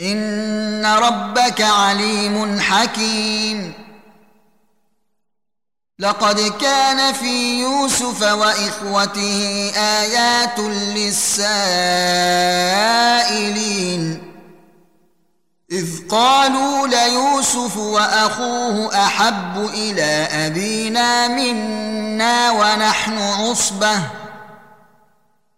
إن ربك عليم حكيم. لقد كان في يوسف وإخوته آيات للسائلين. إذ قالوا ليوسف وأخوه أحب إلى أبينا منا ونحن عصبة.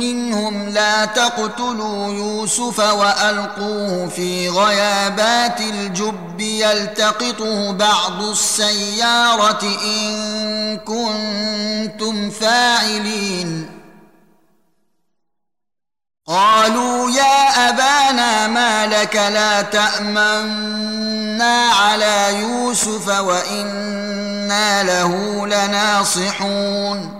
منهم لا تقتلوا يوسف وألقوه في غيابات الجب يلتقطه بعض السيارة إن كنتم فاعلين. قالوا يا أبانا ما لك لا تأمنا على يوسف وإنا له لناصحون.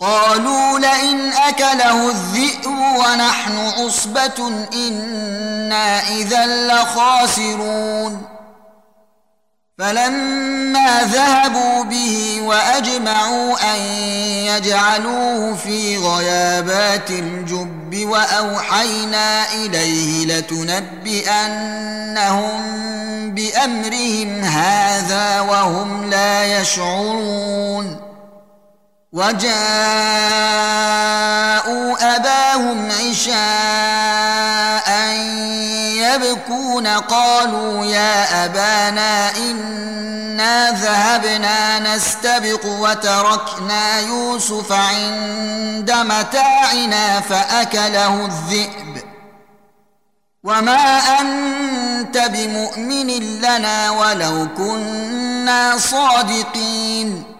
قالوا لئن أكله الذئب ونحن عصبة إنا إذا لخاسرون. فلما ذهبوا به وأجمعوا أن يجعلوه في غيابات الجب وأوحينا إليه لتنبئنهم بأمرهم هذا وهم لا يشعرون. وجاءوا أباهم عشاء يبكون قالوا يا أبانا إنا ذهبنا نستبق وتركنا يوسف عند متاعنا فأكله الذئب. وما أنت بمؤمن لنا ولو كنا صادقين.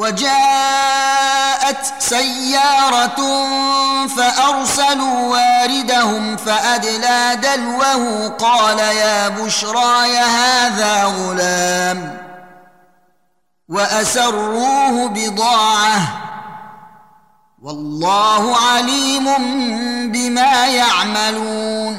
وجاء جاءت سيارة فأرسلوا واردهم فأدلى دلوه قال يا بشرى هذا غلام وأسروه بضاعة والله عليم بما يعملون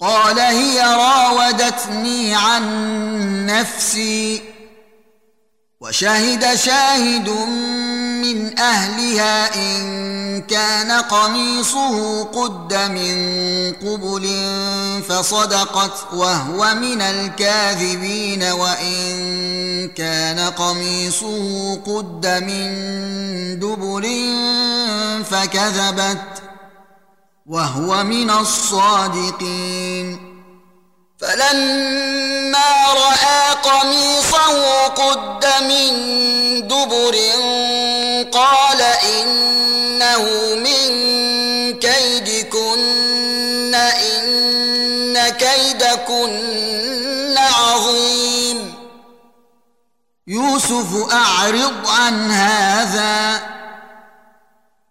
قال هي راودتني عن نفسي. وشهد شاهد من أهلها إن كان قميصه قد من قبل فصدقت وهو من الكاذبين. وإن كان قميصه قد من دبر فكذبت. وهو من الصادقين. فلما رأى قميصه قد من دبر قال إنه من كيدكن إن كيدكن عظيم. يوسف أعرض عن هذا.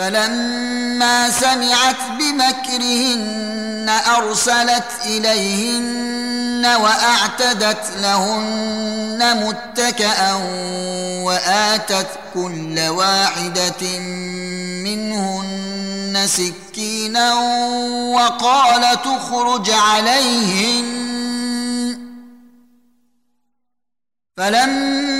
فلما سمعت بمكرهن أرسلت إليهن وأعتدت لهن متكئا وآتت كل واحدة منهن سكينا وقال تخرج عليهن. فلما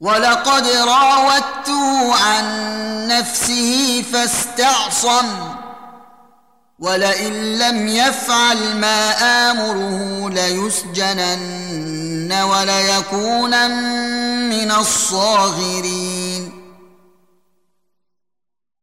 ولقد راودته عن نفسه فاستعصم. ولئن لم يفعل ما آمره ليسجنن وليكونن من الصاغرين.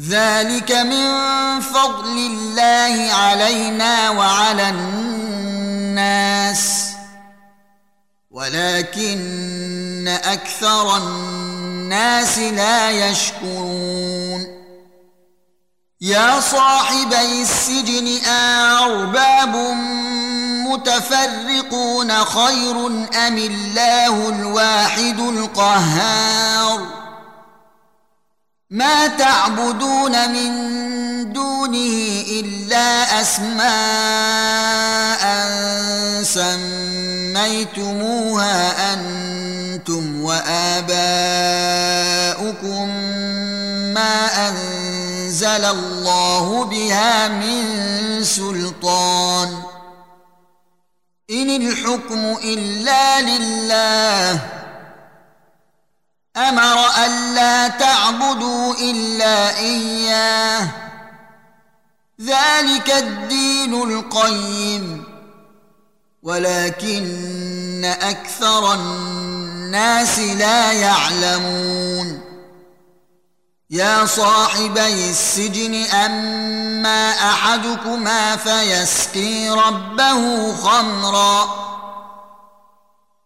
ذلك من فضل الله علينا وعلى الناس. ولكن أكثر الناس لا يشكرون. يا صاحبي السجن ارباب متفرقون خير أم الله الواحد القهار؟ ما تعبدون من دونه إلا أسماء سميتموها أنتم وآباؤكم ما أنزل الله بها من سلطان. إن الحكم إلا لله. أمر الا تعبدوا إلا إياه. ذلك الدين القيم. ولكن أكثر الناس لا يعلمون. يا صاحبي السجن أما أحدكما فيسقي ربه خمرا.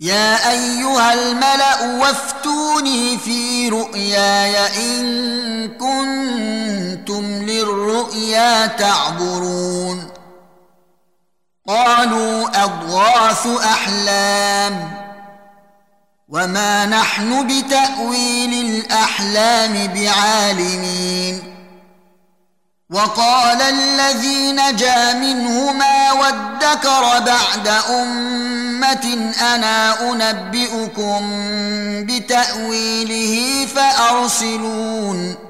يا أيها الملأ وافتوني في رؤياي إن كنتم للرؤيا تعبرون. قالوا أضغاث أحلام وما نحن بتأويل الأحلام بعالمين. وقال الذي نجا منهما وادكر بعد امه أنا انبئكم بتاويله فارسلون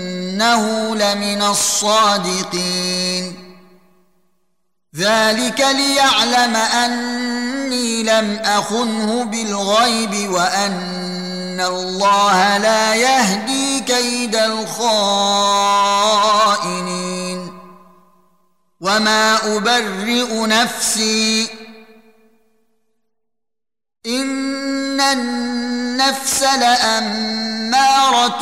وانه لمن الصادقين. ذلك ليعلم أني لم أخنه بالغيب وأن الله لا يهدي كيد الخائنين. وما أبرئ نفسي إن النفس لأمارة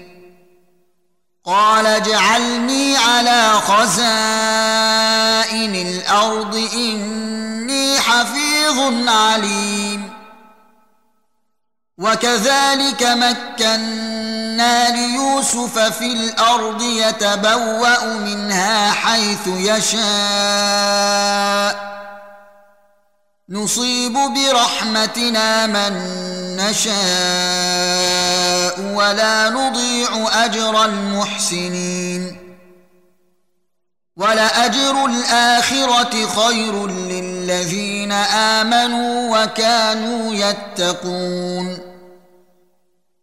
قال اجعلني على خزائن الأرض إني حفيظ عليم. وكذلك مكنا ليوسف في الأرض يتبوأ منها حيث يشاء. نصيب برحمتنا من نشاء ولا نضيع أجر المحسنين. ولأجر الآخرة خير للذين آمنوا وكانوا يتقون.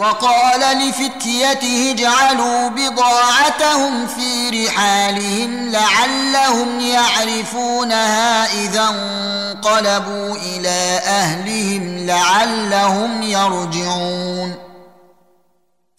وقال لفتيته اجعلوا بضاعتهم في رحالهم لعلهم يعرفونها إذا انقلبوا إلى أهلهم لعلهم يرجعون.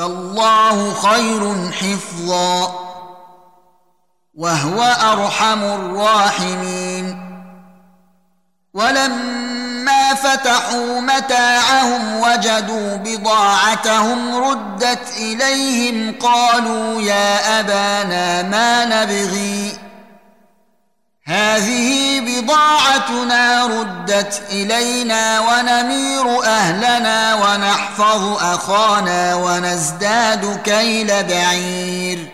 فالله خير حفظا وهو أرحم الراحمين. ولما فتحوا متاعهم وجدوا بضاعتهم ردت إليهم قالوا يا أبانا ما نبغي هذه بضاعتنا ردت إلينا ونمير أهلنا ونحفظ أخانا ونزداد كيل بعير.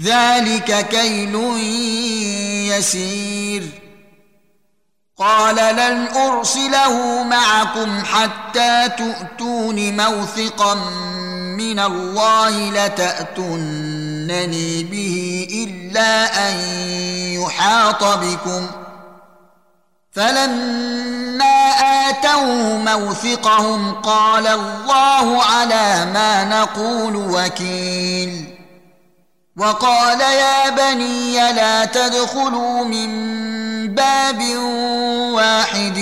ذلك كيل يسير. قال لن أرسله معكم حتى تؤتون موثقا من الله لتاتونني به إلا أن يحاط بكم فلما آتوه موثقهم قال الله على ما نقول وكيل وقال يا بني لا تدخلوا من باب واحد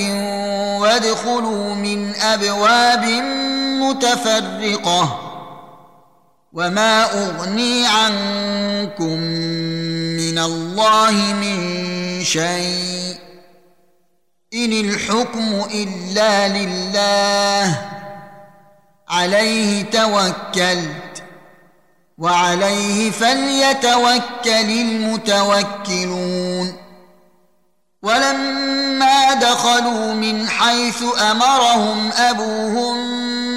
وادخلوا من أبواب متفرقة وما اغني عنكم من الله من شيء ان الحكم الا لله عليه توكلت وعليه فليتوكل المتوكلون ولما دخلوا من حيث امرهم ابوهم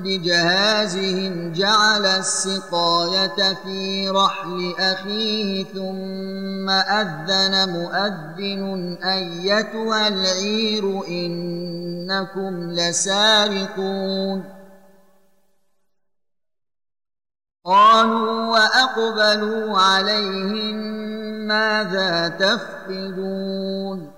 بجهازهم جعل السقاية في رحل أخيه ثم أذن مؤذن أيتها العير إنكم لسارقون. قالوا وأقبلوا عليهم ماذا تفقدون؟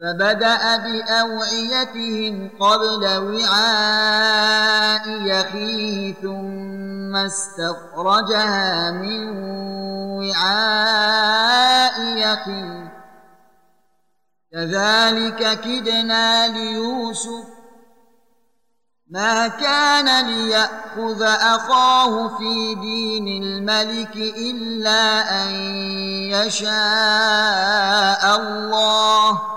فبدأ بأوعيتهم قبل وعاء يخيه ثم استخرجها من وعاء يخيه. كذلك كدنا ليوسف. ما كان ليأخذ أخاه في دين الملك إلا أن يشاء الله.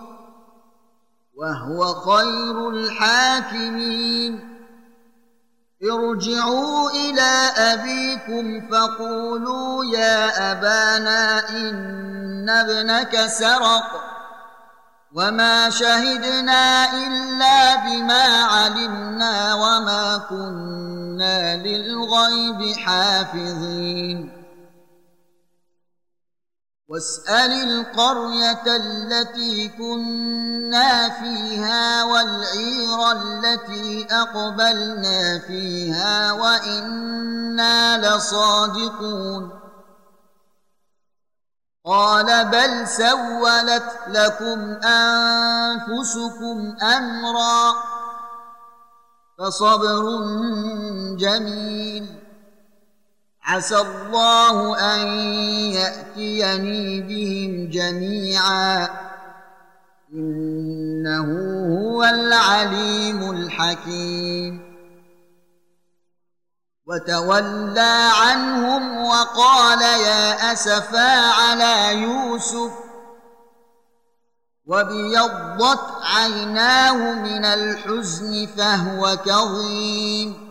وهو خير الحاكمين. ارجعوا إلى أبيكم فقولوا يا أبانا إن ابنك سرق وما شهدنا إلا بما علمنا وما كنا للغيب حافظين. واسأل القرية التي كنا فيها والعير التي أقبلنا فيها وإنا لصادقون. قال بل سولت لكم أنفسكم أمرا فصبر جميل. عسى الله أن يأتيني بهم جميعا. إنه هو العليم الحكيم. وتولى عنهم وقال يا أسفا على يوسف. وابيضت عيناه من الحزن فهو كظيم.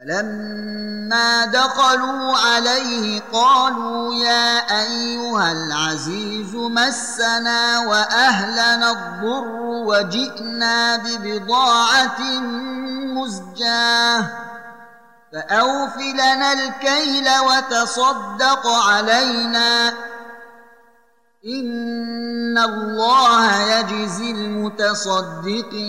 فلما دخلوا عليه قالوا يا أيها العزيز مسنا وأهلنا الضر وجئنا ببضاعة مزجاة فاوف لنا الكيل وتصدق علينا إن الله يجزي المتصدقين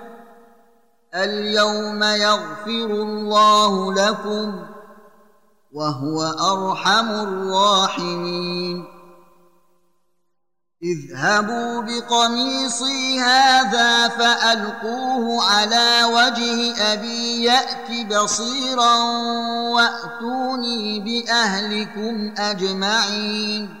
اليوم يغفر الله لكم وهو أرحم الراحمين. اذهبوا بقميصي هذا فألقوه على وجه أبي يأت بصيرا وأتوني بأهلكم أجمعين.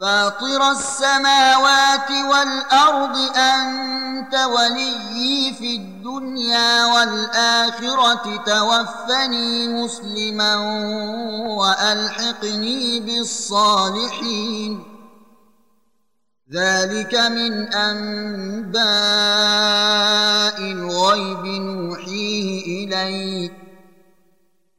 فاطر السماوات والأرض أنت وليي في الدنيا والآخرة توفني مسلما وألحقني بالصالحين. ذلك من أنباء الغيب نوحيه إليك.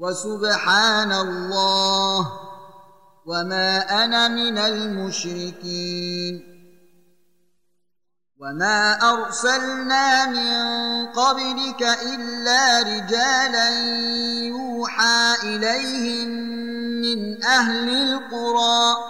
وسبحان الله وما أنا من المشركين وما أرسلنا من قبلك إلا رجالا يوحى إليهم من أهل القرى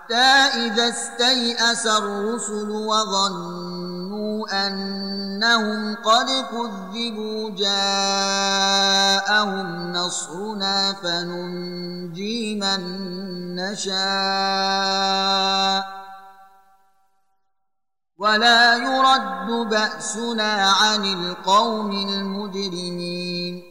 إذا استيأس الرسل وظنوا أنهم قد كذبوا جاءهم نصرنا فننجي من نشاء ولا يرد بأسنا عن القوم المجرمين